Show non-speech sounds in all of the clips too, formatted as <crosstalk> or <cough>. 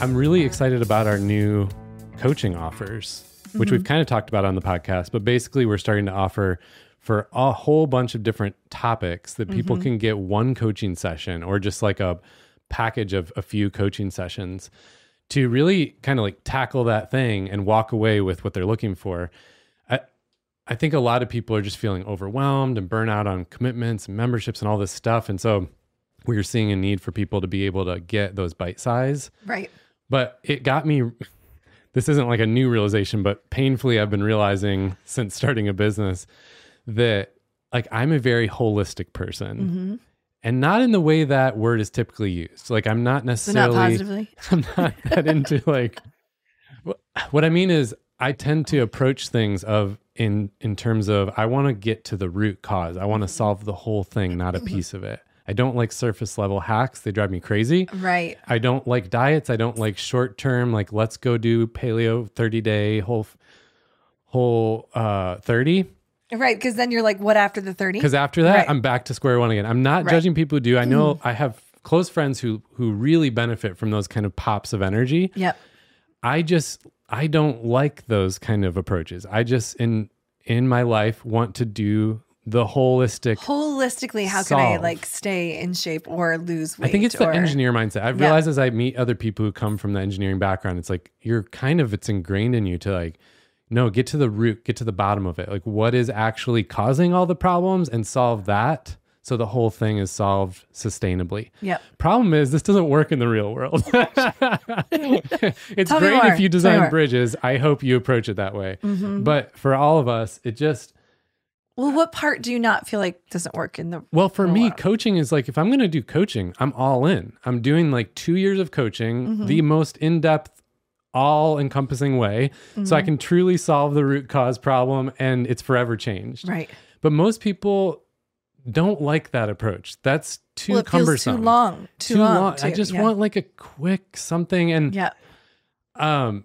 I'm really excited about our new coaching offers, which we've mm-hmm. kind of talked about on the podcast. But basically, we're starting to offer for a whole bunch of different topics that people mm-hmm. can get one coaching session or just like a package of a few coaching sessions to really kind of like tackle that thing and walk away with what they're looking for. I, I think a lot of people are just feeling overwhelmed and burnout on commitments and memberships and all this stuff. And so we're seeing a need for people to be able to get those bite size. Right. But it got me. This isn't like a new realization, but painfully, I've been realizing since starting a business that like I'm a very holistic person. Mm-hmm. And not in the way that word is typically used. Like I'm not So not necessarily positively. <laughs> I'm not that into like what I mean is I tend to approach things of in in terms of I want to get to the root cause. I want to solve the whole thing, not a piece of it. I don't like surface level hacks. They drive me crazy. Right. I don't like diets. I don't like short term like let's go do paleo 30 day whole whole uh 30 Right. Because then you're like, what after the 30? because after that, Right. I'm back to square one again. I'm not Right. Judging people who do. I know I have close friends who who really benefit from those kind of pops of energy. Yep. I just I don't like those kind of approaches. I just in in my life want to do the holistic. Holistically, how can I like stay in shape or lose weight? I think it's the engineer mindset. I've Yeah. realized as I meet other people who come from the engineering background, it's like you're kind of it's ingrained in you to like no, get to the root, get to the bottom of it. Like what is actually causing all the problems and solve that so the whole thing is solved sustainably. Yep. Problem is, this doesn't work in the real world. <laughs> it's Tell great if you design. Mm-hmm. bridges. I hope you approach it that way. But for all of us, it just, Well, what part do you not feel like doesn't work in the well, for me, wow. coaching is like if I'm going to do coaching, I'm all in. I'm doing like two years of coaching, Mm-hmm. the most in depth, all encompassing way. So Mm-hmm. I can truly solve the root cause problem and it's forever changed. right? But most people don't like that approach. That's too well, cumbersome. too long. Too, long. I too. just yeah. want like a quick something and Yeah. um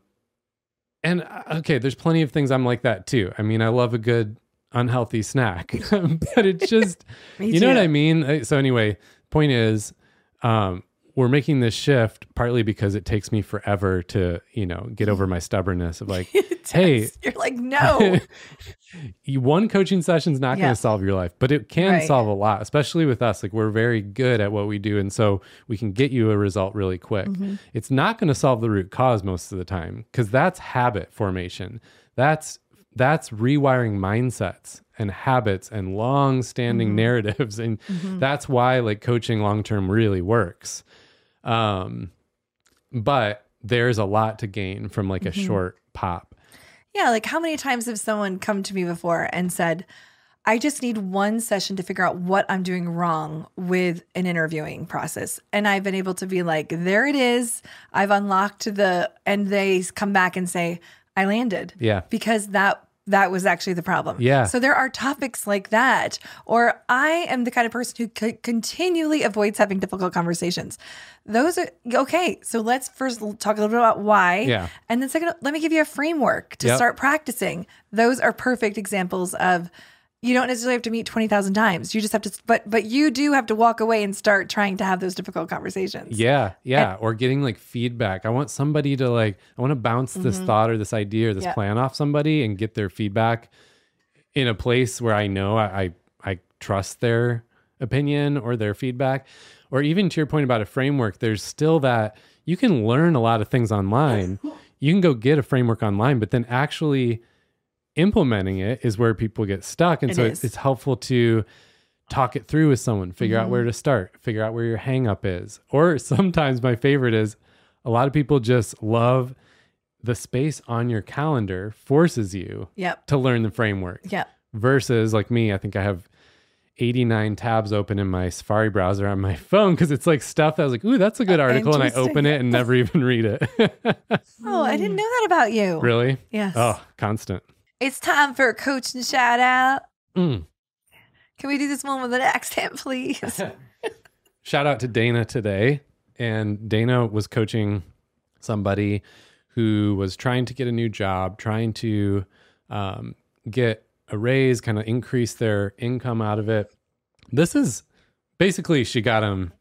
and uh, okay, there's plenty of things I'm like that too. I mean, I love a good unhealthy snack, <laughs> but it's just <laughs> you know what. I mean? So anyway, point is um we're making this shift partly because it takes me forever to, you know, get over my stubbornness of like, <laughs> hey, You're like, no. one coaching session's not Yeah. going to solve your life, but it can Right. solve a lot, especially with us. Like we're very good at what we do, and so we can get you a result really quick. Mm-hmm. It's not going to solve the root cause most of the time because that's habit formation. That's that's rewiring mindsets and habits and long-standing Mm-hmm. narratives, <laughs> and that's why like coaching long term really works. Um, but there's a lot to gain from like a Mm-hmm. short pop. Yeah, like how many times have someone come to me before and said, I just need one session to figure out what I'm doing wrong with an interviewing process. And I've been able to be like, there it is. I've unlocked the, and they come back and say, I landed. Yeah. Because that, that was actually the problem. Yeah. So there are topics like that. Or I am the kind of person who c- continually avoids having difficult conversations. Those are okay. So let's first talk a little bit about why. Yeah. And then second, let me give you a framework to Yep. start practicing. Those are perfect examples of you don't necessarily have to meet 20,000 times. You just have to but but you do have to walk away and start trying to have those difficult conversations. Yeah, yeah. or getting like feedback. I want somebody to like, I want to bounce this thought or this idea or this Mm-hmm. Yeah. plan off somebody and get their feedback in a place where I know I, I, I trust their opinion or their feedback. Or even to your point about a framework, there's still that you can learn a lot of things online. <laughs> You can go get a framework online, but then actually implementing it is where people get stuck. And It so it's, it's helpful to talk it through with someone, figure out Mm-hmm. where to start, figure out where your hang up is. Or <laughs> sometimes my favorite is a lot of people just love the space on your calendar forces you Yep. to learn the framework Yep. versus like me, I think I have 89 tabs open in my Safari browser on my <laughs> phone because it's like stuff that I was like, ooh, that's a good article. And I open it and never <laughs> even read it. Oh, I didn't know that about you. really? Yes. Oh, constant. It's time for a coaching shout out. Mm. Can we do this one with an accent, please? <laughs> Shout out to Dana today. And Dana was coaching somebody who was trying to get a new job, trying to um, get a raise, kind of increase their income out of it. This is basically she got him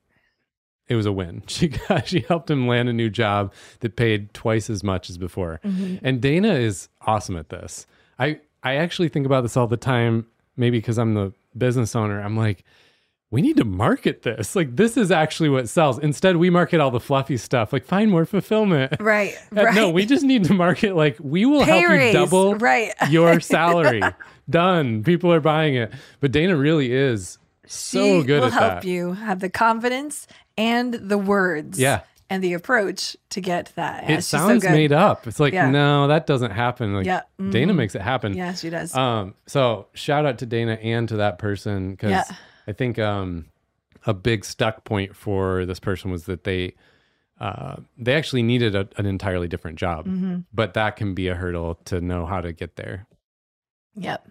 it was a win. <laughs> She got, she helped him land a new job that paid twice as much as before. And Dana is awesome at this. I I actually think about this all the time. Maybe because I'm the business owner. I'm like, we need to market this. Like this is actually what sells. Instead, we market all the fluffy stuff. Like find more fulfillment. <laughs> Right. Right. <laughs> No, we just need to market like we will Pay help you double right. <laughs> your salary. Done. People are buying it. But Dana really is so She good will at help that. you have the confidence and the words Yeah. And the approach to get that. Yeah, it she's so sounds made up. It's like, Yeah. no, that doesn't happen. Like Yeah. Dana Mhm. makes it happen. Yeah, she does. Um, so shout out to Dana and to that person because Yeah. I think um, a big stuck point for this person was that they uh, they actually needed a, an entirely different job, Mm-hmm. but that can be a hurdle to know how to get there. Yep.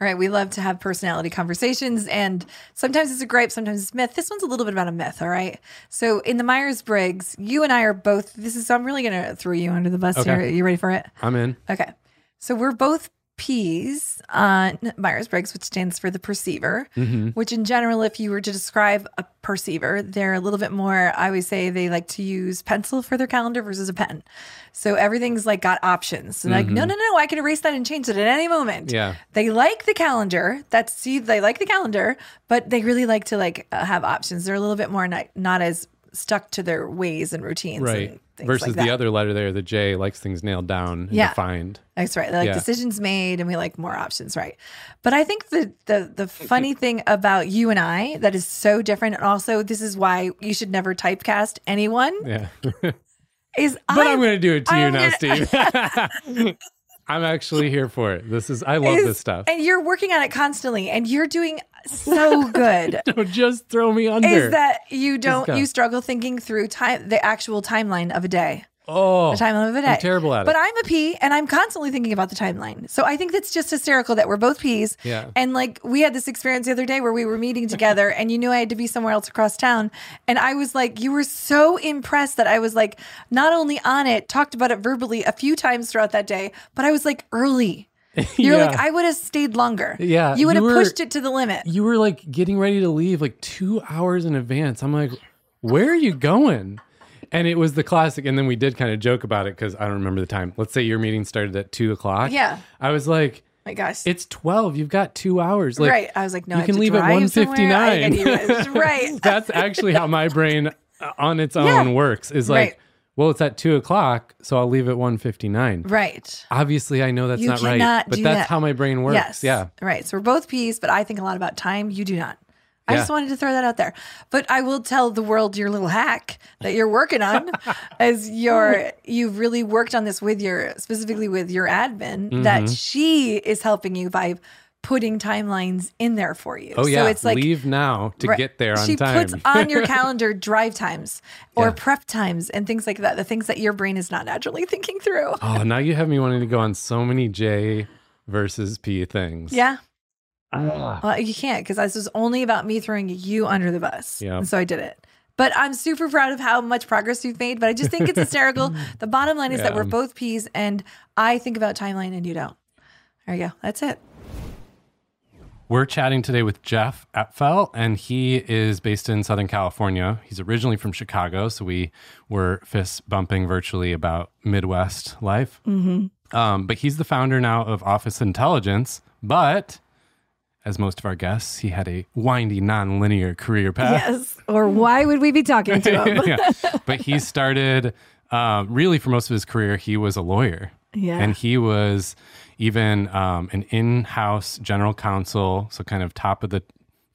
All right. We love to have personality conversations, and sometimes it's a gripe, sometimes it's myth. This one's a little bit about a myth. All right. So in the Myers Briggs, you and I are both. This is. I'm really going to throw you under the bus Okay. here. Are you ready for it? I'm in. Okay. So we're both P's on Myers Briggs, which stands for the perceiver, Mm-hmm. which in general, if you were to describe a perceiver, they're a little bit more, I always say they like to use pencil for their calendar versus a pen. So everything's like got options. So like, no, no, no, I can erase that and change it at any moment. Mm-hmm. Yeah. They like the calendar. That's see, they like the calendar, but they really like to like uh, have options. They're a little bit more not, not as stuck to their ways and routines. Right. And Versus like the that. other letter there, the J likes things nailed down and Yeah. defined. That's right. Like Yeah. decisions made and we like more options, right? But I think the the the funny thing about you and I that is so different and also this is why you should never typecast anyone Yeah. <laughs> is But I'm, going to do it to you I'm now, gonna- Steve. <laughs> <laughs> I'm actually here for it. This is I love is- this stuff. And you're working on it constantly and you're doing so <laughs> good. Don't just throw me under. is that you don't you struggle thinking through time the actual timeline of a day. oh, The timeline of a day. I'm terrible at it. But I'm a P and I'm constantly thinking about the timeline. So I think that's just hysterical that we're both P's. Yeah. And like we had this experience the other day where we were meeting together <laughs> and you knew I had to be somewhere else across town. And I was like, you were so impressed that I was like not only on it, talked about it verbally a few times throughout that day, but I was like early. <laughs> You're Yeah. like, I would have stayed longer. Yeah, You would you have were- pushed it to the limit. you were like getting ready to leave like two hours in advance. I'm like, where are you going? And it was the classic. And then we did kind of joke about it because I don't remember the time. Let's say your meeting started at two o'clock. Yeah. I was like, my gosh. it's 12. You've got two hours. Like, right. I was like, no, I you have can leave at drive somewhere. I- 159. <laughs> right. That's actually how my brain uh, on its own Yeah. works is like, Right. Well, it's at two o'clock. So I'll leave at 159. Right. Obviously, I know that's You not right, but do that's that. how my brain works. Yes. Yeah. Right. So we're both P's, but I think a lot about time. You do not. I Yeah. just wanted to throw that out there. But I will tell the world your little hack that you're working on <laughs> as your you've really worked on this with your specifically with your admin Mm-hmm. that she is helping you by putting timelines in there for you. Oh, yeah. So it's like leave now to Right. get there on she time. puts on your <laughs> calendar drive times or Yeah. prep times and things like that. The things that your brain is not naturally thinking through. Oh, now you have me wanting to go on so many J versus P things. Yeah. Ah. Well, you can't because this was only about me throwing you under the bus. Yeah. And so I did it. But I'm super proud of how much progress you've made. But I just think it's hysterical. <laughs> the bottom line is that we're both P's and I think about timeline and you don't. There you go. That's it. We're chatting today with Jeff Apfel, and he is based in Southern California. He's originally from Chicago, so we were fist bumping virtually about Midwest life. Mm-hmm. Um, but he's the founder now of Office Intelligence. But as most of our guests, he had a windy, non-linear career path. Yes. Or why would we be talking to him? <laughs> yeah. <laughs> But he started uh, really for most of his career, he was a lawyer. Yeah. And he was even um, an in house general counsel, so kind of top of the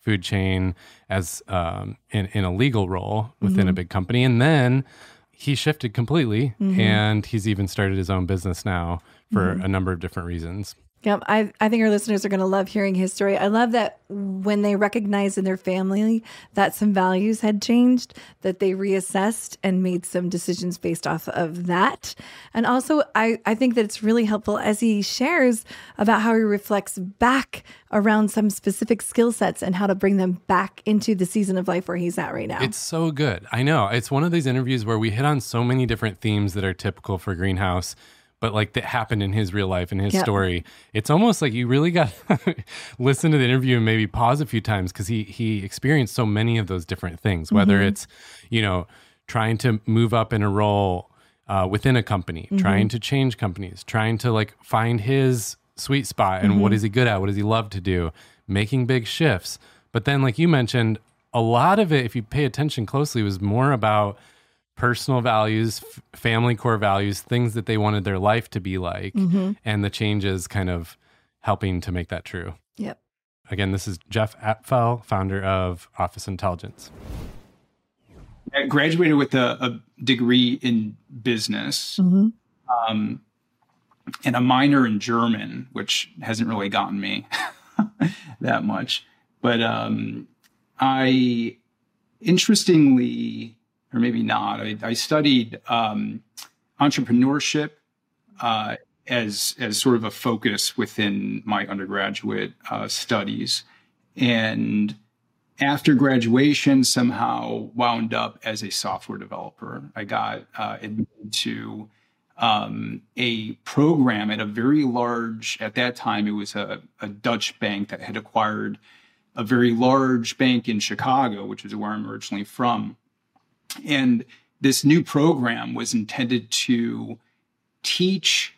food chain as um, in, in a legal role within Mm-hmm. a big company. And then he shifted completely and he's even started his own business now for Mm-hmm. a number of different reasons. Yep. I, I think our listeners are going to love hearing his story. I love that when they recognized in their family that some values had changed, that they reassessed and made some decisions based off of that. And also, I, I think that it's really helpful as he shares about how he reflects back around some specific skill sets and how to bring them back into the season of life where he's at right now. It's so good. I know. It's one of these interviews where we hit on so many different themes that are typical for Greenhouse, but like that happened in his real life and his yep. story. It's almost like you really got <laughs> listen to the interview and maybe pause a few times because he he experienced so many of those different things. Whether mm-hmm. it's you know trying to move up in a role uh, within a company, mm-hmm. trying to change companies, trying to like find his sweet spot and mm-hmm. what is he good at, what does he love to do, making big shifts. But then, like you mentioned, a lot of it, if you pay attention closely, was more about personal values, f- family core values, things that they wanted their life to be like, mm-hmm. and the changes kind of helping to make that true. Yep. Again, this is Jeff Apfel, founder of Office Intelligence. I graduated with a, a degree in business mm-hmm. um, and a minor in German, which hasn't really gotten me <laughs> that much. But um, I, interestingly, or maybe not. I, I studied um, entrepreneurship uh, as as sort of a focus within my undergraduate uh, studies, and after graduation, somehow wound up as a software developer. I got uh, admitted to um, a program at a very large. At that time, it was a, a Dutch bank that had acquired a very large bank in Chicago, which is where I'm originally from and this new program was intended to teach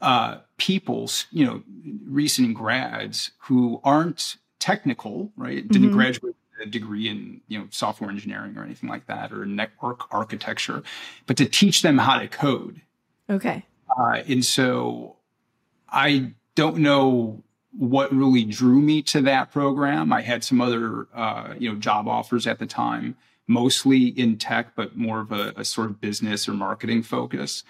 uh, people, you know, recent grads who aren't technical, right? Didn't mm-hmm. graduate with a degree in, you know, software engineering or anything like that, or network architecture, but to teach them how to code. Okay. Uh, and so I don't know what really drew me to that program. I had some other, uh, you know, job offers at the time mostly in tech, but more of a, a sort of business or marketing focus.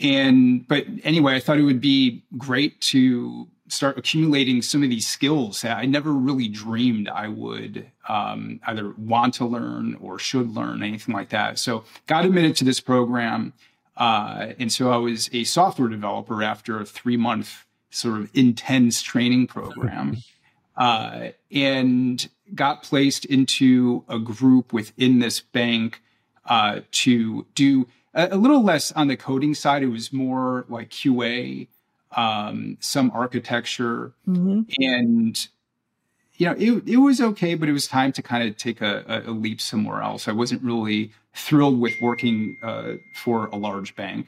And, but anyway, I thought it would be great to start accumulating some of these skills that I never really dreamed I would um, either want to learn or should learn, anything like that. So got admitted to this program. Uh, and so I was a software developer after a three month sort of intense training program. <laughs> Uh, and got placed into a group within this bank uh, to do a, a, little less on the coding side. It was more like QA, um, some architecture, mm-hmm. and you know, it, it was okay, but it was time to kind of take a, a leap somewhere else. I wasn't really thrilled with working uh, for a large bank.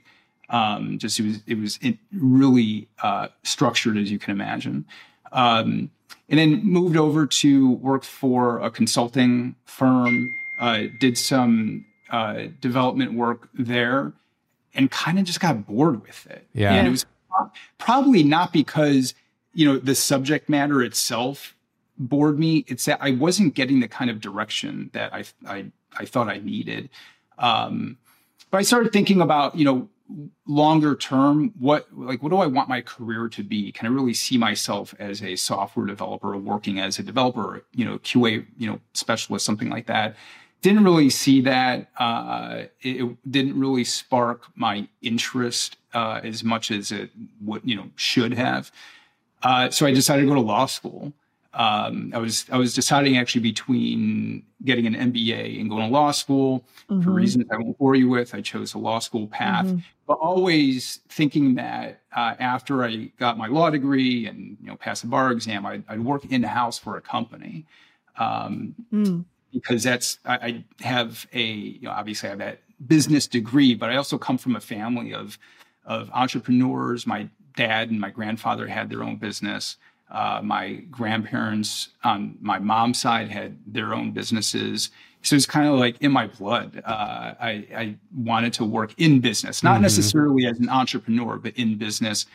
Um, just it was it was really uh, structured as you can imagine. Um, and then moved over to work for a consulting firm, uh, did some uh, development work there, and kind of just got bored with it. Yeah. And it was probably not because, you know, the subject matter itself bored me. It's that I wasn't getting the kind of direction that I, I, I thought I needed. Um, but I started thinking about, you know, longer term what like what do i want my career to be? Can i really see myself as a software developer working as a developer you know qa you know specialist something like that? Didn't really see that uh, it, didn't really spark my interest uh, as much as it would you know should have. Uh, so i decided to go to law school um, I was I was deciding actually between getting an MBA and going to law school mm-hmm. for reasons I won't bore you with. I chose a law school path, mm-hmm. but always thinking that uh, after I got my law degree and you know passed the bar exam, I'd, I'd work in house for a company um, mm. because that's I, I, have a you know obviously I have that business degree, but I also come from a family of of entrepreneurs. My dad and my grandfather had their own business. Uh, my grandparents on my mom's side had their own businesses. So it's kind of like in my blood. Uh, I, I, wanted to work in business, not mm-hmm. necessarily as an entrepreneur, but in business.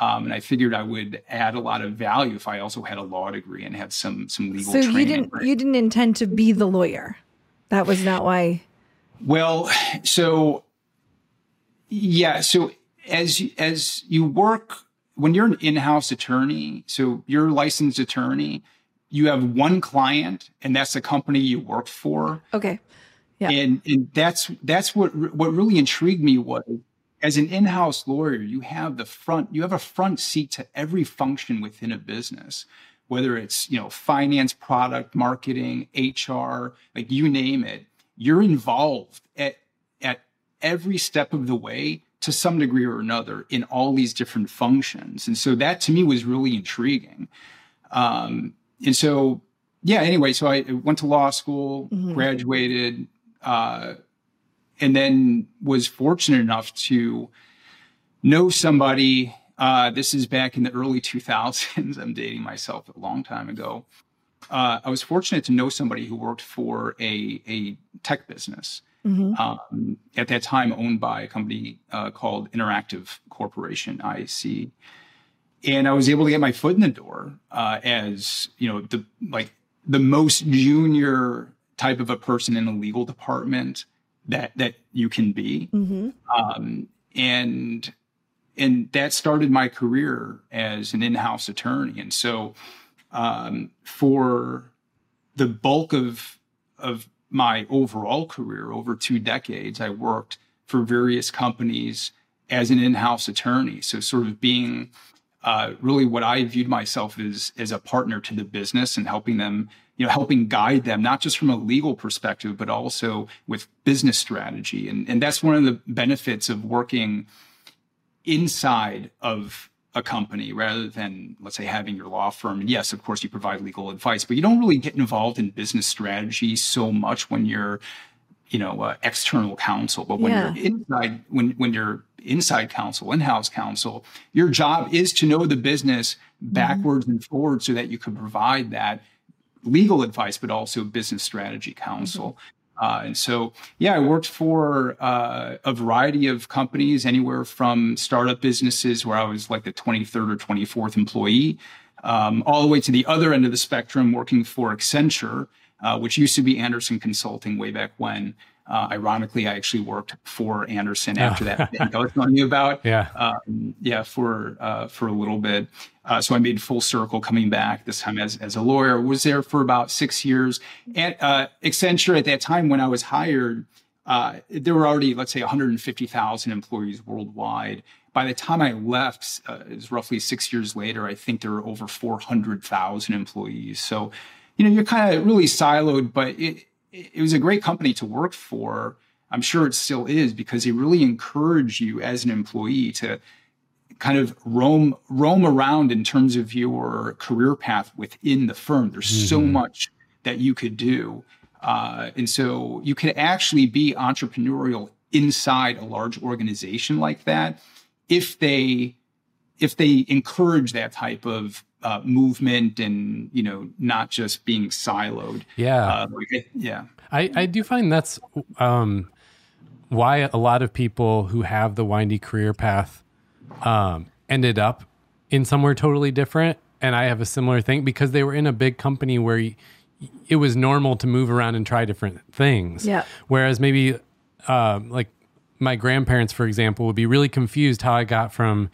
Um, and I figured I would add a lot of value if I also had a law degree and had some some legal. So you didn't you didn't intend to be the lawyer. That was not why. Well, so yeah, so as as you work when you're an in-house attorney, so you're a licensed attorney, you have one client and that's the company you work for. Okay. Yeah. And and that's that's what what really intrigued me was as an in-house lawyer, you have the front you have a front seat to every function within a business, whether it's, you know, finance, product, marketing, HR, like you name it. You're involved at at every step of the way to some degree or another in all these different functions. And so that to me was really intriguing. Um, and so, yeah, anyway, so I went to law school, mm-hmm. graduated, uh, and then was fortunate enough to know somebody. Uh, this is back in the early 2000s. <laughs> I'm dating myself a long time ago. Uh, I was fortunate to know somebody who worked for a, a tech business mm-hmm. um, at that time owned by a company uh, called Interactive Corporation, IC. And I was able to get my foot in the door uh, as, you know, the like the most junior type of a person in the legal department that that you can be. Mm-hmm. Um, and and that started my career as an in-house attorney. And so um, for the bulk of of my overall career over two decades, I worked for various companies as an in-house attorney. So sort of being uh, really what I viewed myself as as a partner to the business and helping them, you know, helping guide them not just from a legal perspective, but also with business strategy. And and that's one of the benefits of working inside of a company rather than let's say having your law firm and yes of course you provide legal advice but you don't really get involved in business strategy so much when you're you know uh, external counsel but when yeah. you're inside when when you're inside counsel in-house counsel your job is to know the business mm-hmm. backwards mm-hmm. and forwards so that you can provide that legal advice but also business strategy counsel mm-hmm. Uh, and so, yeah, I worked for uh, a variety of companies, anywhere from startup businesses where I was like the 23rd or 24th employee, um, all the way to the other end of the spectrum, working for Accenture, uh, which used to be Andersen Consulting way back when. Uh, ironically, I actually worked for Andersen after oh. that I was telling you about. <laughs> Yeah, um, yeah, for uh, for a little bit. Uh, so I made full circle coming back this time as as a lawyer. Was there for about six years. At uh, Accenture at that time when I was hired, uh, there were already let's say 150,000 employees worldwide. By the time I left, uh, it was roughly six years later. I think there were over 400,000 employees. So, you know, you're kind of really siloed, but it it was a great company to work for. I'm sure it still is because they really encourage you as an employee to kind of roam roam around in terms of your career path within the firm. There's mm-hmm. so much that you could do, uh, and so you can actually be entrepreneurial inside a large organization like that if they if they encourage that type of uh, movement and you know not just being siloed. Yeah, uh, like, yeah. I I do find that's um, why a lot of people who have the windy career path um, ended up in somewhere totally different. And I have a similar thing because they were in a big company where you, it was normal to move around and try different things. Yeah. Whereas maybe uh, like my grandparents, for example, would be really confused how I got from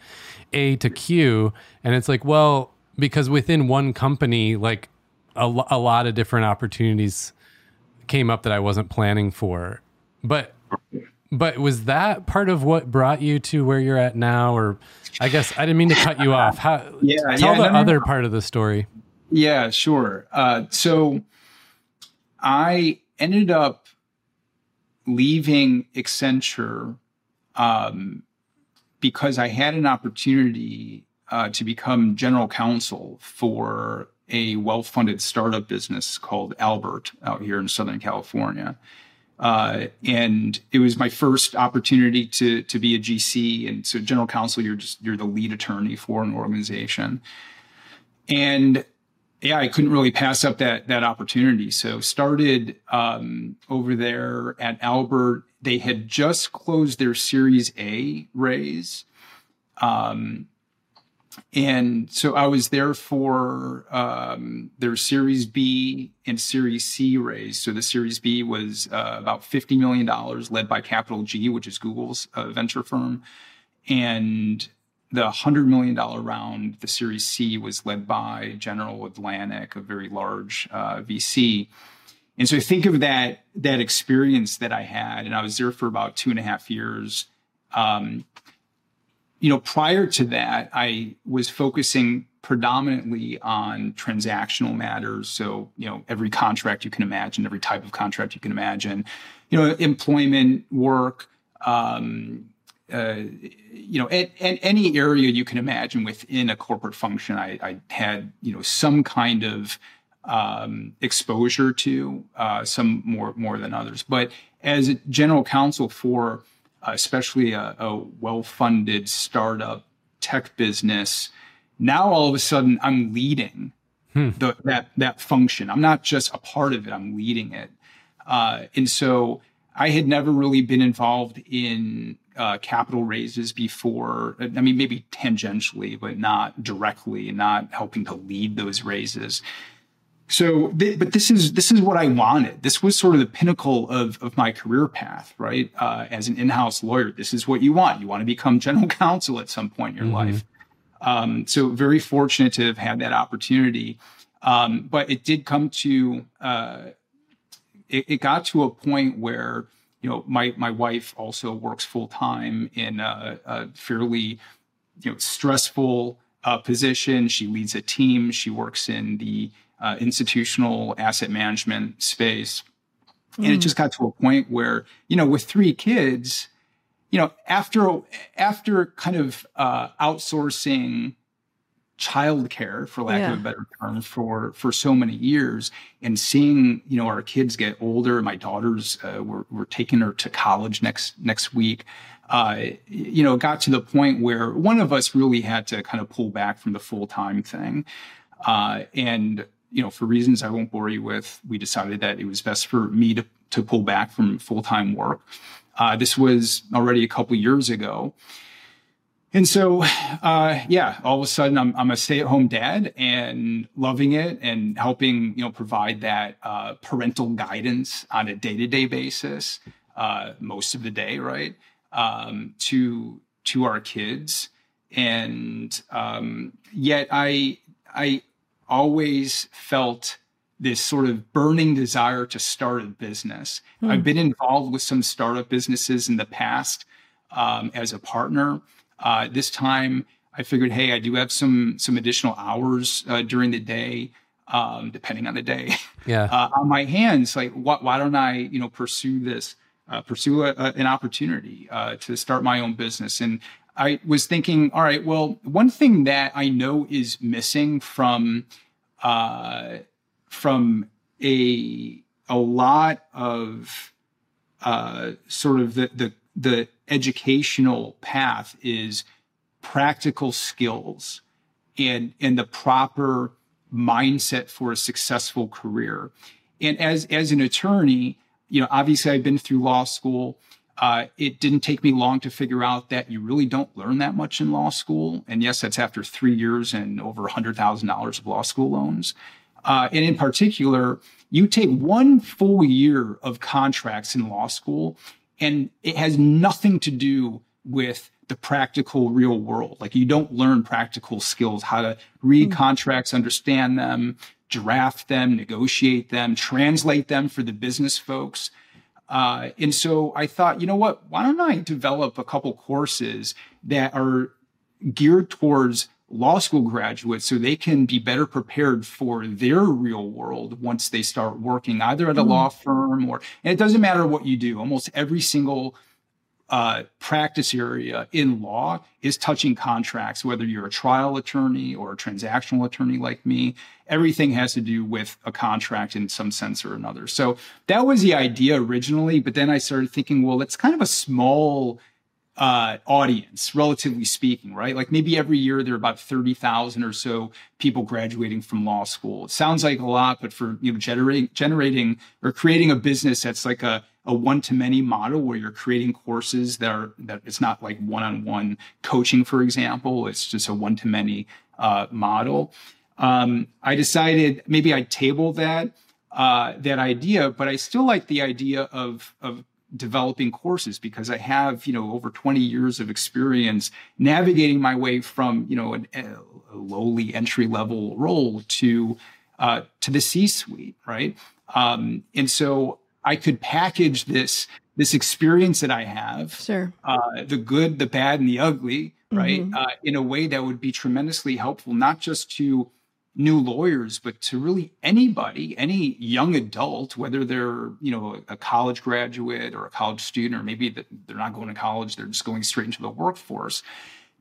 A to Q. And it's like, well, because within one company, like a, a lot of different opportunities came up that I wasn't planning for. But but was that part of what brought you to where you're at now? Or I guess I didn't mean to cut you <laughs> off. How, yeah, tell yeah, the no, other no. part of the story. Yeah, sure. Uh, so I ended up leaving Accenture um, because I had an opportunity uh, to become general counsel for a well funded startup business called Albert out here in Southern California. Uh, and it was my first opportunity to to be a GC, and so general counsel, you're just you're the lead attorney for an organization, and yeah, I couldn't really pass up that that opportunity. So started um, over there at Albert. They had just closed their Series A raise, um, and so I was there for um, their Series B and Series C raise. So the Series B was uh, about $50 million, led by Capital G, which is Google's uh, venture firm. And the $100 million round, the Series C, was led by General Atlantic, a very large uh, VC. And so think of that, that experience that I had, and I was there for about two and a half years. Um, you know, prior to that, I was focusing predominantly on transactional matters. So, you know, every contract you can imagine, every type of contract you can imagine, you know, employment, work, um, uh, you know, at, at, any area you can imagine within a corporate function, I, I had, you know, some kind of um, exposure to, uh, some more more than others. But as a general counsel for, especially a, a well-funded startup tech business, now all of a sudden I'm leading hmm. the, that that function. I'm not just a part of it; I'm leading it. Uh, and so I had never really been involved in uh, capital raises before. I mean, maybe tangentially, but not directly, not helping to lead those raises. So, th- but this is this is what I wanted. This was sort of the pinnacle of of my career path, right? Uh, as an in-house lawyer, this is what you want. You want to become general <laughs> counsel at some point in your mm-hmm. life. Um, so, very fortunate to have had that opportunity. Um, but it did come to uh, it, it got to a point where you know, my my wife also works full time in a, a, fairly, you know, stressful uh, position. She leads a team. She works in the uh, institutional asset management space, mm. and it hmm. just got to a point where, you know, with three kids, you know, after after kind of uh, outsourcing childcare, for lack yeah. of a better term, for for so many years, and seeing you know our kids get older. My daughters uh, were were taking her to college next next week. Uh, you know, it got to the point where one of us really had to kind of pull back from the full time thing, uh, and you know, for reasons I won't bore you with, we decided that it was best for me to to pull back from full time work. Uh, this was already a couple years ago. And so, uh, yeah, all of a sudden I'm, I'm a stay at home dad and loving it and helping, you know, provide that uh, parental guidance on a day to day basis, uh, most of the day, right? Um, to, to our kids. And um, yet I, I always felt this sort of burning desire to start a business. Mm. I've been involved with some startup businesses in the past um, as a partner uh, this time, I figured, hey, I do have some some additional hours uh, during the day, um, depending on the day. Yeah. <laughs> Uh, on my hands, like, wh- why don't I, you know, pursue this, uh, pursue a, a, an opportunity uh, to start my own business? And I was thinking, all right, well, one thing that I know is missing from uh, from a a lot of sort of the the the educational path is practical skills and and the proper mindset for a successful career. And as as an attorney, you know, obviously I've been through law school. Uh, it didn't take me long to figure out that you really don't learn that much in law school. And yes, that's after three years and over $100,000 of law school loans. Uh, and in particular, you take one full year of contracts in law school and it has nothing to do with the practical real world. Like you don't learn practical skills, how to read mm-hmm. contracts, understand them, draft them, negotiate them, translate them for the business folks. Uh, and so I thought, you know what? Why don't I develop a couple courses that are geared towards law school graduates so they can be better prepared for their real world once they start working either at a mm. law firm or and it doesn't matter what you do almost every single uh, practice area in law is touching contracts whether you're a trial attorney or a transactional attorney like me everything has to do with a contract in some sense or another. So that was the idea originally but then i started thinking well it's kind of a small uh, audience, relatively speaking, right? Like maybe every year there are about 30,000 or so people graduating from law school. It sounds like a lot, but for, you know, generating, generating or creating a business that's like a, a one to many model where you're creating courses that are, that it's not like one on one coaching, for example. It's just a one to many, uh, model. Um, I decided maybe I'd table that, uh, that idea, but I still like the idea of, of developing courses because I have, you know, over 20 years of experience navigating my way from, you know, an, a lowly entry level role to, uh, to the C suite, right? Um, and so I could package this, this experience that I have, sure. uh, the good, the bad, and the ugly, right? Mm-hmm. Uh, in a way that would be tremendously helpful, not just to new lawyers, but to really anybody, any young adult, whether they're you know a college graduate or a college student, or maybe they're not going to college, they're just going straight into the workforce.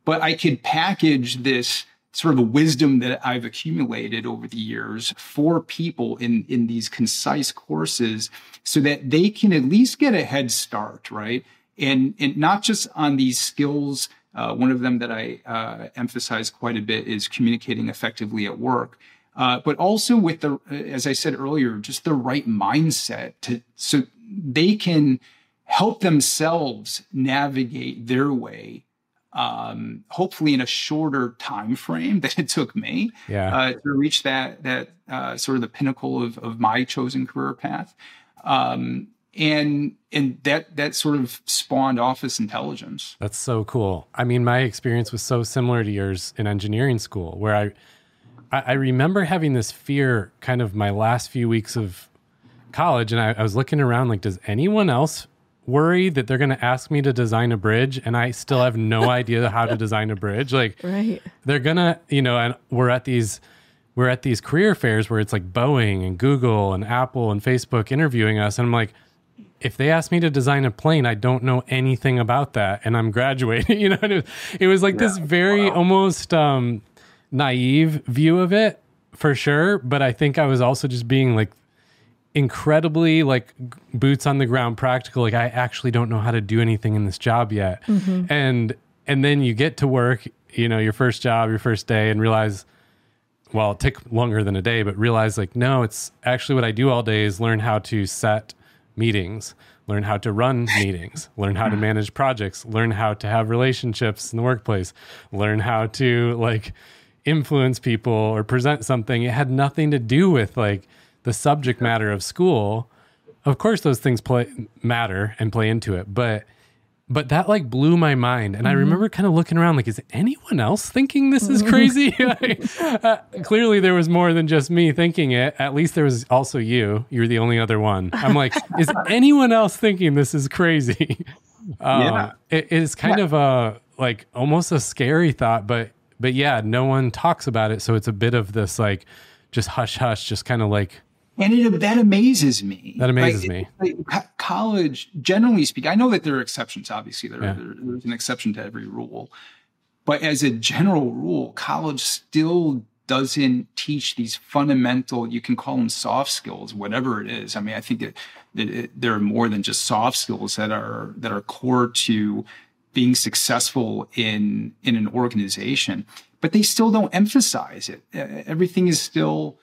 But I could package this sort of wisdom that I've accumulated over the years for people in in these concise courses, so that they can at least get a head start, right? And and not just on these skills uh, one of them that I uh, emphasize quite a bit is communicating effectively at work, uh, but also with the, as I said earlier, just the right mindset to so they can help themselves navigate their way. Um, hopefully, in a shorter time frame <laughs> than it took me yeah. Uh, to reach that that uh, sort of the pinnacle of, of my chosen career path. Um, and and that that sort of spawned office intelligence. That's so cool. I mean my experience was so similar to yours in engineering school where i i, remember having this fear kind of my last few weeks of college and I, I was looking around like does anyone else worry that they're going to ask me to design a bridge and i still have no <laughs> idea how to design a bridge? Like right. they're gonna you know and we're at these we're at these career fairs where it's like boeing and google and apple and facebook interviewing us and i'm like if they ask me to design a plane, I don't know anything about that, and I'm graduating. <laughs> You know, it was, it was like yeah. this very wow. almost um, naive view of it for sure. But I think I was also just being like incredibly like boots on the ground, practical. Like I actually don't know how to do anything in this job yet, mm-hmm. and and then you get to work, you know, your first job, your first day, and realize. Well, it took longer than a day, but realize like, no, it's actually what I do all day is learn how to set meetings, learn how to run <laughs> meetings, learn how to manage projects, learn how to have relationships in the workplace, learn how to like influence people or present something. It had nothing to do with like the subject matter of school. Of course, those things play matter and play into it, but but that like blew my mind. And mm-hmm. i remember kind of looking around like is anyone else thinking this is crazy? <laughs> <laughs> Uh, clearly there was more than just me thinking it. At least there was also you. You're the only other one. I'm like is <laughs> anyone else thinking this is crazy? Um, yeah. it is kind yeah. of a like almost a scary thought but but yeah no one talks about it. So it's a bit of this like just hush hush just kind of like and it, that amazes me. That amazes like, me. Like college, generally speaking, I know that there are exceptions. Obviously, there, yeah. there, there's an exception to every rule, but as a general rule, college still doesn't teach these fundamental. You can call them soft skills, whatever it is. I mean, I think it, it, it, there are more than just soft skills that are that are core to being successful in in an organization. But they still don't emphasize it. Everything is still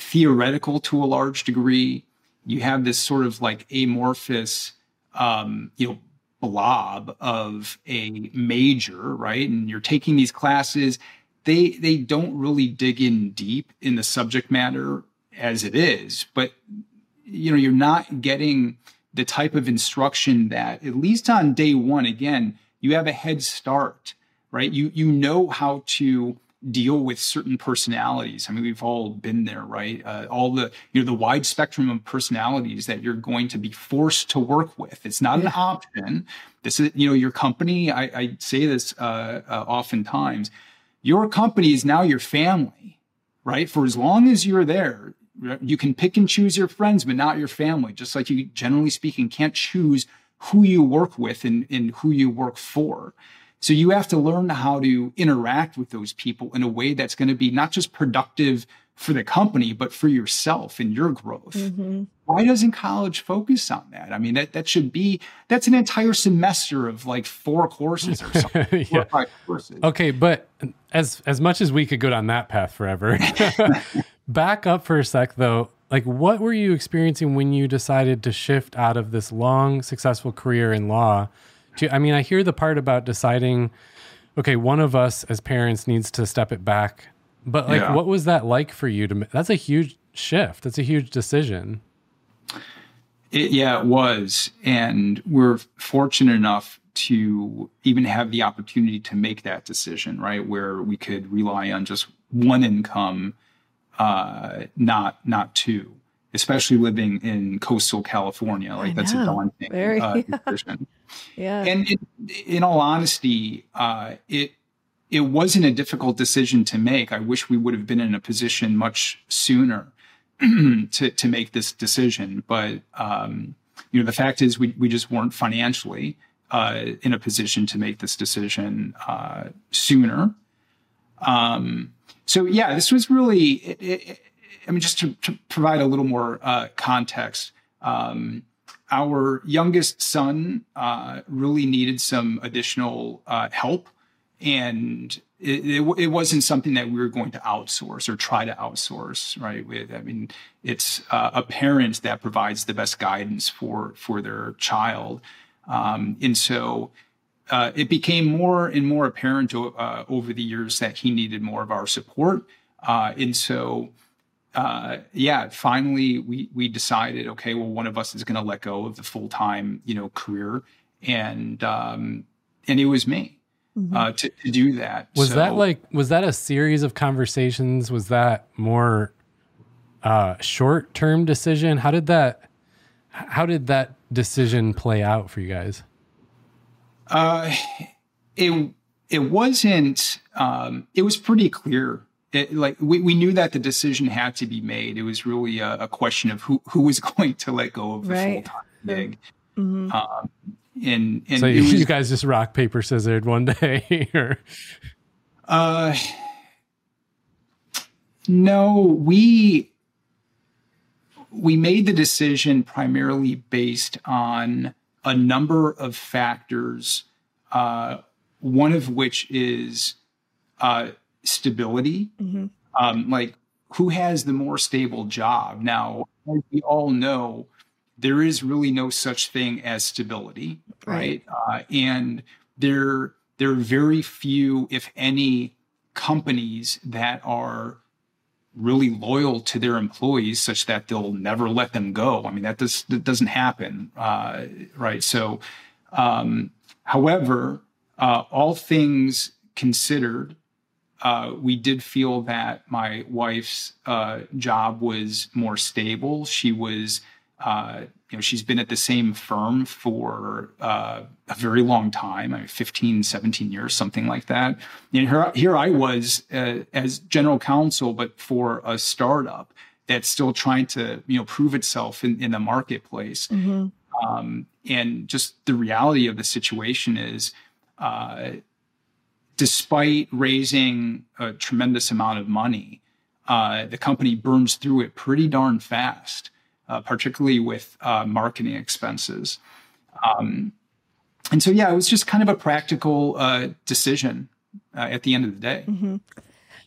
theoretical to a large degree. You have this sort of like amorphous, um, you know, blob of a major, right? And you're taking these classes. They they don't really dig in deep in the subject matter as it is, but you know, you're not getting the type of instruction that at least on day one, again, you have a head start, right? You you know how to deal with certain personalities. I mean, we've all been there, right? Uh, all the you know the wide spectrum of personalities that you're going to be forced to work with. It's not yeah. an option. This is you know your company. I, I say this uh, uh, oftentimes. Your company is now your family, right? For as long as you're there, you can pick and choose your friends, but not your family. Just like you, generally speaking, can't choose who you work with and, and who you work for. So you have to learn how to interact with those people in a way that's going to be not just productive for the company, but for yourself and your growth. Mm-hmm. Why doesn't college focus on that? I mean, that, that should be, that's an entire semester of like four courses or something. <laughs> yeah. five courses. Okay. But as, as much as we could go down that path forever, <laughs> back up for a sec though. Like, what were you experiencing when you decided to shift out of this long, successful career in law to, I mean, I hear the part about deciding, okay, one of us as parents needs to step it back. But like, yeah. what was that like for you to? That's a huge shift. That's a huge decision. It, yeah, it was, and we're fortunate enough to even have the opportunity to make that decision, right? Where we could rely on just one income, uh, not not two especially living in coastal California. Like that's a daunting Very, uh, <laughs> decision. yeah. And it, in all honesty, uh, it it wasn't a difficult decision to make. I wish we would have been in a position much sooner <clears throat> to to make this decision, but um, you know the fact is we we just weren't financially uh, in a position to make this decision uh, sooner. Um, so yeah, this was really. It, it, I mean, just to, to, provide a little more uh, context. Um, our youngest son uh, really needed some additional uh, help and it, it, it, wasn't something that we were going to outsource or try to outsource right i mean it's uh, a parent that provides the best guidance for for their child um, and so uh, it became more and more apparent uh, over the years that he needed more of our support uh, and so uh, yeah finally we we decided okay well one of us is going to let go of the full-time you know career and um, and it was me mm-hmm. uh, to, to, do that. Was so, that like was that a series of conversations? Was that more uh, short term decision? How did that how did that decision play out for you guys? Uh, it it wasn't. Um, it was pretty clear. It, like we, we knew that the decision had to be made. It was really a, a question of who who was <laughs> going to let go of the right. full time gig. Mm-hmm. Um, and, and so you, was, you, guys just rock paper scissors one day <laughs> or uh no we we made the decision primarily based on a number of factors uh, one of which is uh, stability mm-hmm. um, like who has the more stable job now we all know there is really no such thing as stability, right? right. Uh, and there there are very few, if any, companies that are really loyal to their employees such that they'll never let them go. I mean, that, does, that doesn't happen, uh, right? So, um, however, uh, all things considered, uh, we did feel that my wife's uh, job was more stable. She was uh, you know, she's been at the same firm for uh, a very long time, I mean, 15, 17 years, something like that. And here, here I was uh, as general counsel, but for a startup that's still trying to, you know, prove itself in, in the marketplace. Mm-hmm. Um, and just the reality of the situation is, uh, despite raising a tremendous amount of money, uh, the company burns through it pretty darn fast uh, particularly with uh, marketing expenses. Um, and so, yeah, it was just kind of a practical uh, decision uh, at the end of the day. Mm-hmm.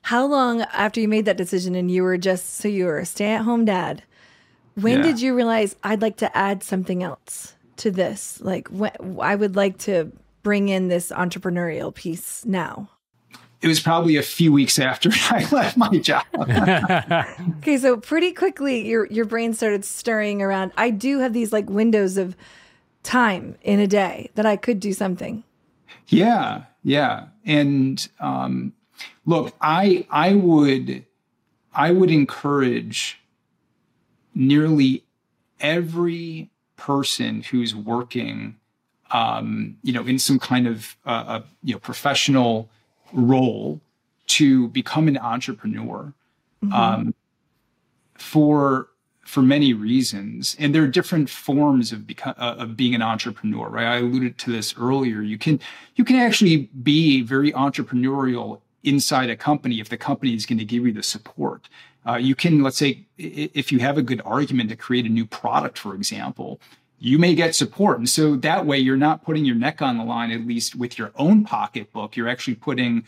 How long after you made that decision and you were just so you were a stay at home dad? When yeah. did you realize I'd like to add something else to this? Like, when, I would like to bring in this entrepreneurial piece now it was probably a few weeks after <laughs> I left my job. <laughs> okay, so pretty quickly your your brain started stirring around. I do have these like windows of time in a day that I could do something. Yeah, yeah. And um, look, I I would I would encourage nearly every person who's working um, you know in some kind of uh, a, you know professional role to become an entrepreneur mm-hmm. um, for for many reasons. And there are different forms of uh, of being an entrepreneur right? I alluded to this earlier. You can you can actually be very entrepreneurial inside a company if the company is going to give you the support. Uh, you can let's say if you have a good argument to create a new product for example you may get support. And so that way you're not putting your neck on the line, at least with your own pocketbook. You're actually putting,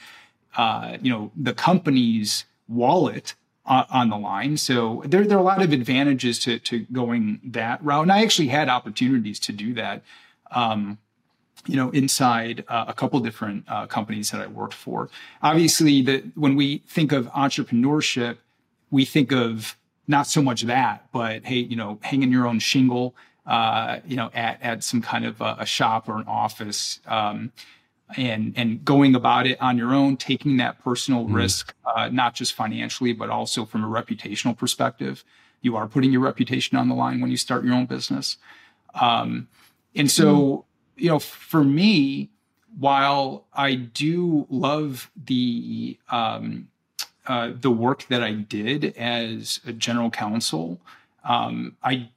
uh, you know, the company's wallet on the line. So there, there are a lot of advantages to, to going that route. And I actually had opportunities to do that. Um, you know, inside uh, a couple different uh, companies that I worked for. Obviously, that when we think of entrepreneurship, we think of not so much that, but hey, you know, hanging your own shingle, uh, you know, at, at some kind of a, a shop or an office, um, and and going about it on your own, taking that personal mm risk, uh, not just financially, but also from a reputational perspective. You are putting your reputation on the line when you start your own business, um, and so mm you know, for me, while I do love the um, uh, the work that I did as a general counsel, um, I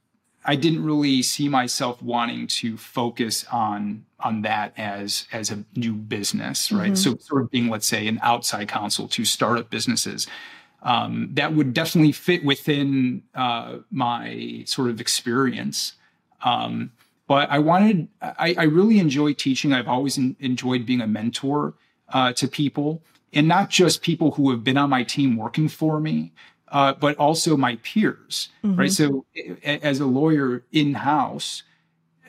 I didn't really see myself wanting to focus on on that as as a new business, right? Mm-hmm. So sort of being, let's say, an outside counsel to startup businesses. Um, that would definitely fit within uh, my sort of experience. Um, but I wanted, I, I, really enjoy teaching. I've always in, enjoyed being a mentor uh, to people, and not just people who have been on my team working for me, uh, but also my peers, mm-hmm. right? So, as a lawyer in house,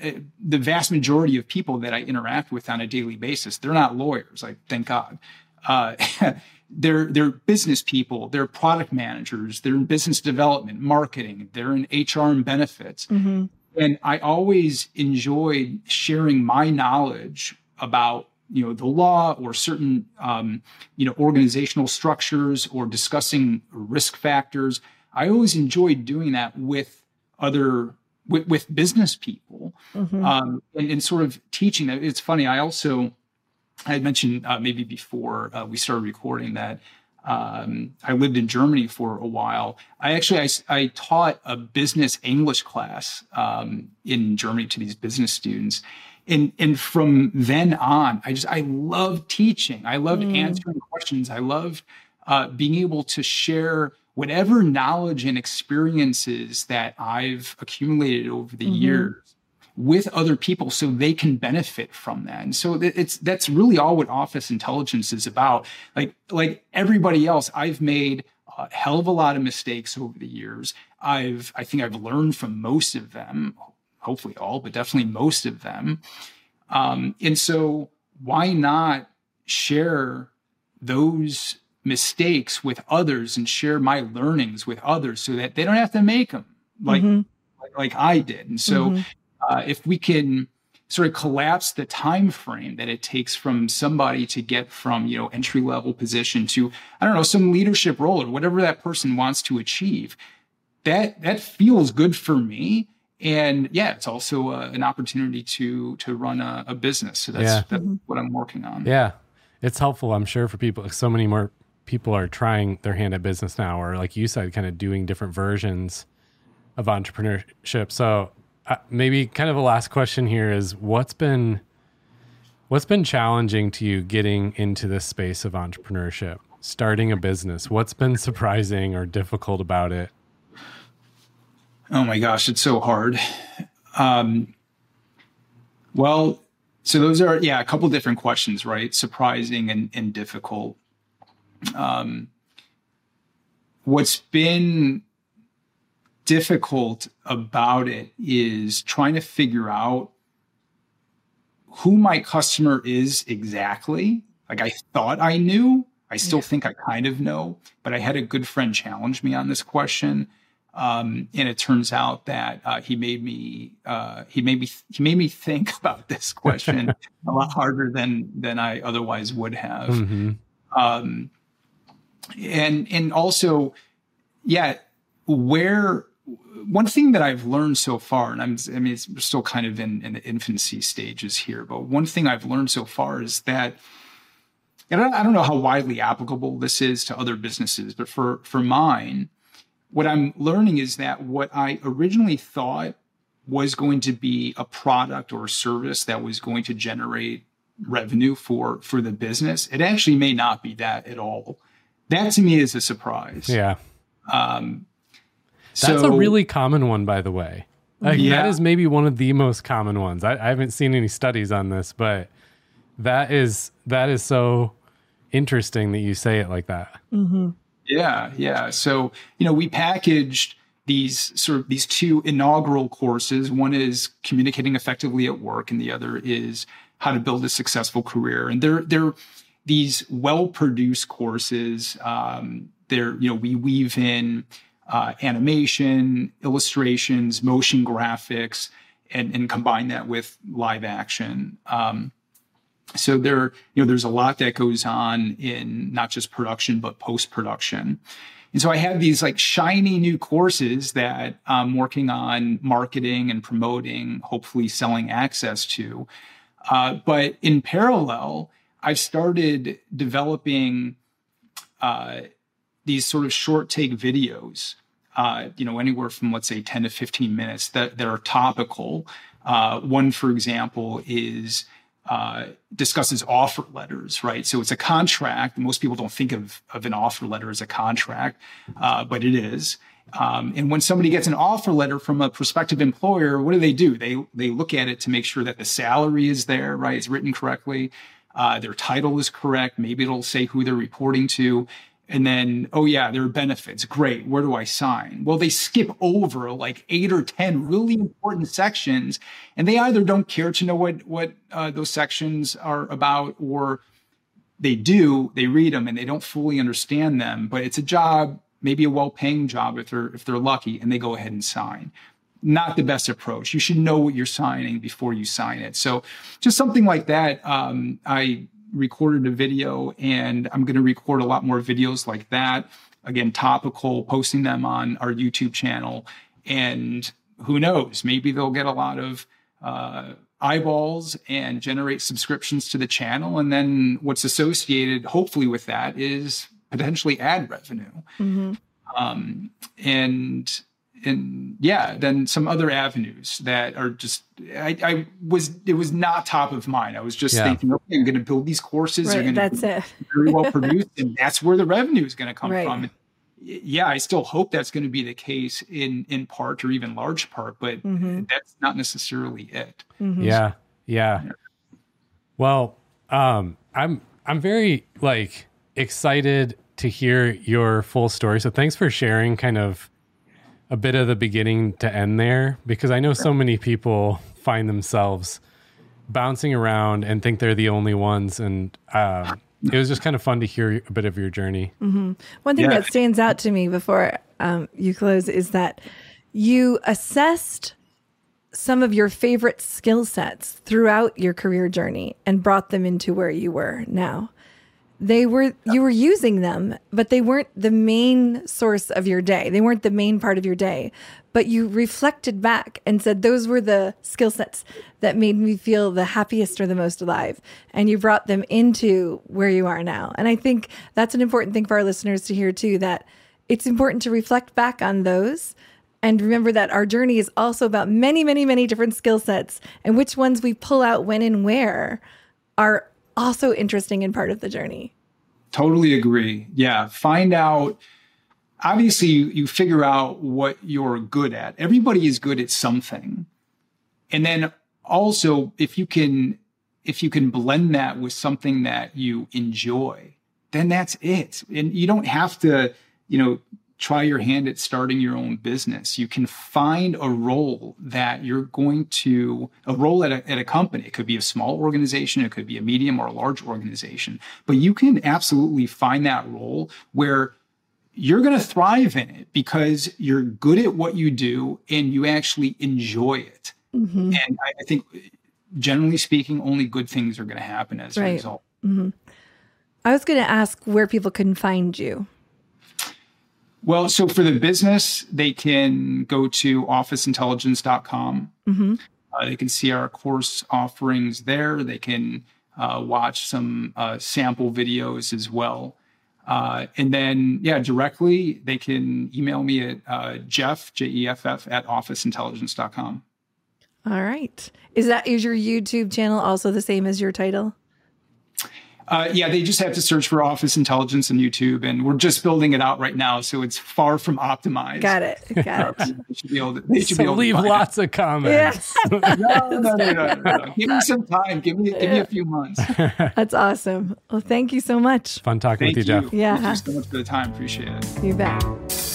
uh, the vast majority of people that I interact with on a daily basis, they're not lawyers. Like, thank God. Uh, <laughs> they're they're business people, they're product managers, they're in business development, marketing, they're in HR and benefits. Mm-hmm. And I always enjoyed sharing my knowledge about you know the law or certain um, you know organizational structures or discussing risk factors i always enjoyed doing that with other with, with business people mm-hmm. um, and, and, sort of teaching that it's funny i also i had mentioned uh, maybe before uh, we started recording that um, I lived in Germany for a while. I actually I, I taught a business English class um, in Germany to these business students, and and from then on, I just I loved teaching. I loved mm. answering questions. I loved uh, being able to share whatever knowledge and experiences that I've accumulated over the mm-hmm. years with other people so they can benefit from that. And so it's that's really all what office intelligence is about. Like like everybody else, I've made a hell of a lot of mistakes over the years. I've I think I've learned from most of them hopefully all, but definitely most of them. Um, and so, why not share those mistakes with others and share my learnings with others so that they don't have to make them like mm-hmm. like, like, I did? And so, mm-hmm. uh, if we can sort of collapse the time frame that it takes from somebody to get from you know entry level position to i don't know some leadership role or whatever that person wants to achieve that that feels good for me and yeah, it's also uh, an opportunity to to run a, a business. So that's, yeah. that's mm-hmm. what I'm working on. Yeah, it's helpful, I'm sure, for people. So many more people are trying their hand at business now, or like you said, kind of doing different versions of entrepreneurship. So uh, maybe kind of a last question here is what's been what's been challenging to you getting into this space of entrepreneurship, starting a business? What's been surprising or difficult about it? Oh my gosh, it's so hard. Um, well, so those are yeah a couple different questions, right? Surprising and, and difficult. Um, what's been difficult about it is trying to figure out who my customer is exactly. Like I thought I knew. I still yeah. think I kind of know, but I had a good friend challenge me on this question. Um, and it turns out that uh, he made me uh, he made me he made me think <laughs> about this question <laughs> a lot harder than than I otherwise would have. Mm-hmm. Um, and and also, yeah, where one thing that I've learned so far, and I'm I mean it's still kind of in, in the infancy stages here, but one thing I've learned so far is that. And I don't know how widely applicable this is to other businesses, but for for mine, what I'm learning is that what I originally thought was going to be a product or a service that was going to generate revenue for for the business, it actually may not be that at all. That to me is a surprise. Yeah. Um, That's so, a really common one, by the way. Like, yeah. That is maybe one of the most common ones. I, I haven't seen any studies on this, but that is that is so interesting that you say it like that. Mm-hmm. Yeah, yeah. So, you know, we packaged these sort of these two inaugural courses. One is communicating effectively at work, and the other is how to build a successful career. And they're they're these well-produced courses. Um, they're you know we weave in uh, animation, illustrations, motion graphics, and, and combine that with live action. Um, so there you know there's a lot that goes on in not just production but post production and so i have these like shiny new courses that i'm working on marketing and promoting hopefully selling access to Uh, but in parallel, I've started developing uh, these sort of short take videos, uh, you know, anywhere from let's say 10 to 15 minutes that, that are topical. Uh, one, for example, is uh, discusses offer letters, right? So it's a contract. Most people don't think of, of an offer letter as a contract, uh, but it is. Um, and when somebody gets an offer letter from a prospective employer, what do they do? They they look at it to make sure that the salary is there, right? It's written correctly. Uh, their title is correct. Maybe it'll say who they're reporting to. And then, oh yeah, there are benefits. Great. Where do I sign? Well, they skip over like eight or 10 really important sections and they either don't care to know what, what uh, those sections are about or they do, they read them and they don't fully understand them, but it's a job maybe a well-paying job if they're if they're lucky and they go ahead and sign not the best approach you should know what you're signing before you sign it so just something like that um, i recorded a video and i'm going to record a lot more videos like that again topical posting them on our youtube channel and who knows maybe they'll get a lot of uh, eyeballs and generate subscriptions to the channel and then what's associated hopefully with that is potentially ad revenue. Mm-hmm. Um, and and yeah, then some other avenues that are just I, I, was it was not top of mind. I was just yeah. thinking, okay, I'm going to build these courses. Right, They're that's it. very well produced, and that's where the revenue is going to come right. from. And yeah, I still hope that's going to be the case in in part or even large part, but mm-hmm. that's not necessarily it. Mm-hmm. Yeah, yeah. Well, um, I'm I'm very like excited to hear your full story. So thanks for sharing kind of a bit of the beginning to end there because I know so many people find themselves bouncing around and think they're the only ones. And uh, it was just kind of fun to hear a bit of your journey. Mm-hmm. One thing yeah. that stands out to me before um, you close is that you assessed some of your favorite skill sets throughout your career journey and brought them into where you were now they were you were using them but they weren't the main source of your day. They weren't the main part of your day. But you reflected back and said those were the skill sets that made me feel the happiest or the most alive. And you brought them into where you are now. And i think that's an important thing for our listeners to hear too that it's important to reflect back on those and remember that our journey is also about many many many different skill sets and which ones we pull out when and where are also interesting and part of the journey. Totally agree. Yeah. Find out. Obviously, you, you figure out what you're good at. Everybody is good at something. And then also, if you can, if you can blend that with something that you enjoy, then that's it. And you don't have to, you know, try your hand at starting your own business. You can find a role that you're going to, a role at a, at a company. It could be a small organization, it could be a medium or a large organization, but you can absolutely find that role where you're going to thrive in it because you're good at what you do and you actually enjoy it. Mm-hmm. And I, I, think, generally speaking, only good things are going to happen as right. a result. Mm-hmm. I was going to ask where people can find you. Well, so for the business, they can go to officeintelligence.com. Mm-hmm. Uh, they can see our course offerings there. They can uh, watch some uh, sample videos as well. Uh, and then, yeah, directly, they can email me at uh, Jeff, J E F F, at officeintelligence.com. All right. Is that is your YouTube channel also the same as your title? Uh, yeah, they just have to search for Office Intelligence on YouTube, and we're just building it out right now, so it's far from optimized. Got it. Got it. they should be able to, they should so be able leave lots it. of comments. Yeah. <laughs> no, no, no, no, no, Give me some time. Give me give me a few months. <laughs> That's awesome. Well, thank you so much. Fun talking thank with you, you, Jeff. Yeah. Thank you so much for the time. Appreciate it. You bet.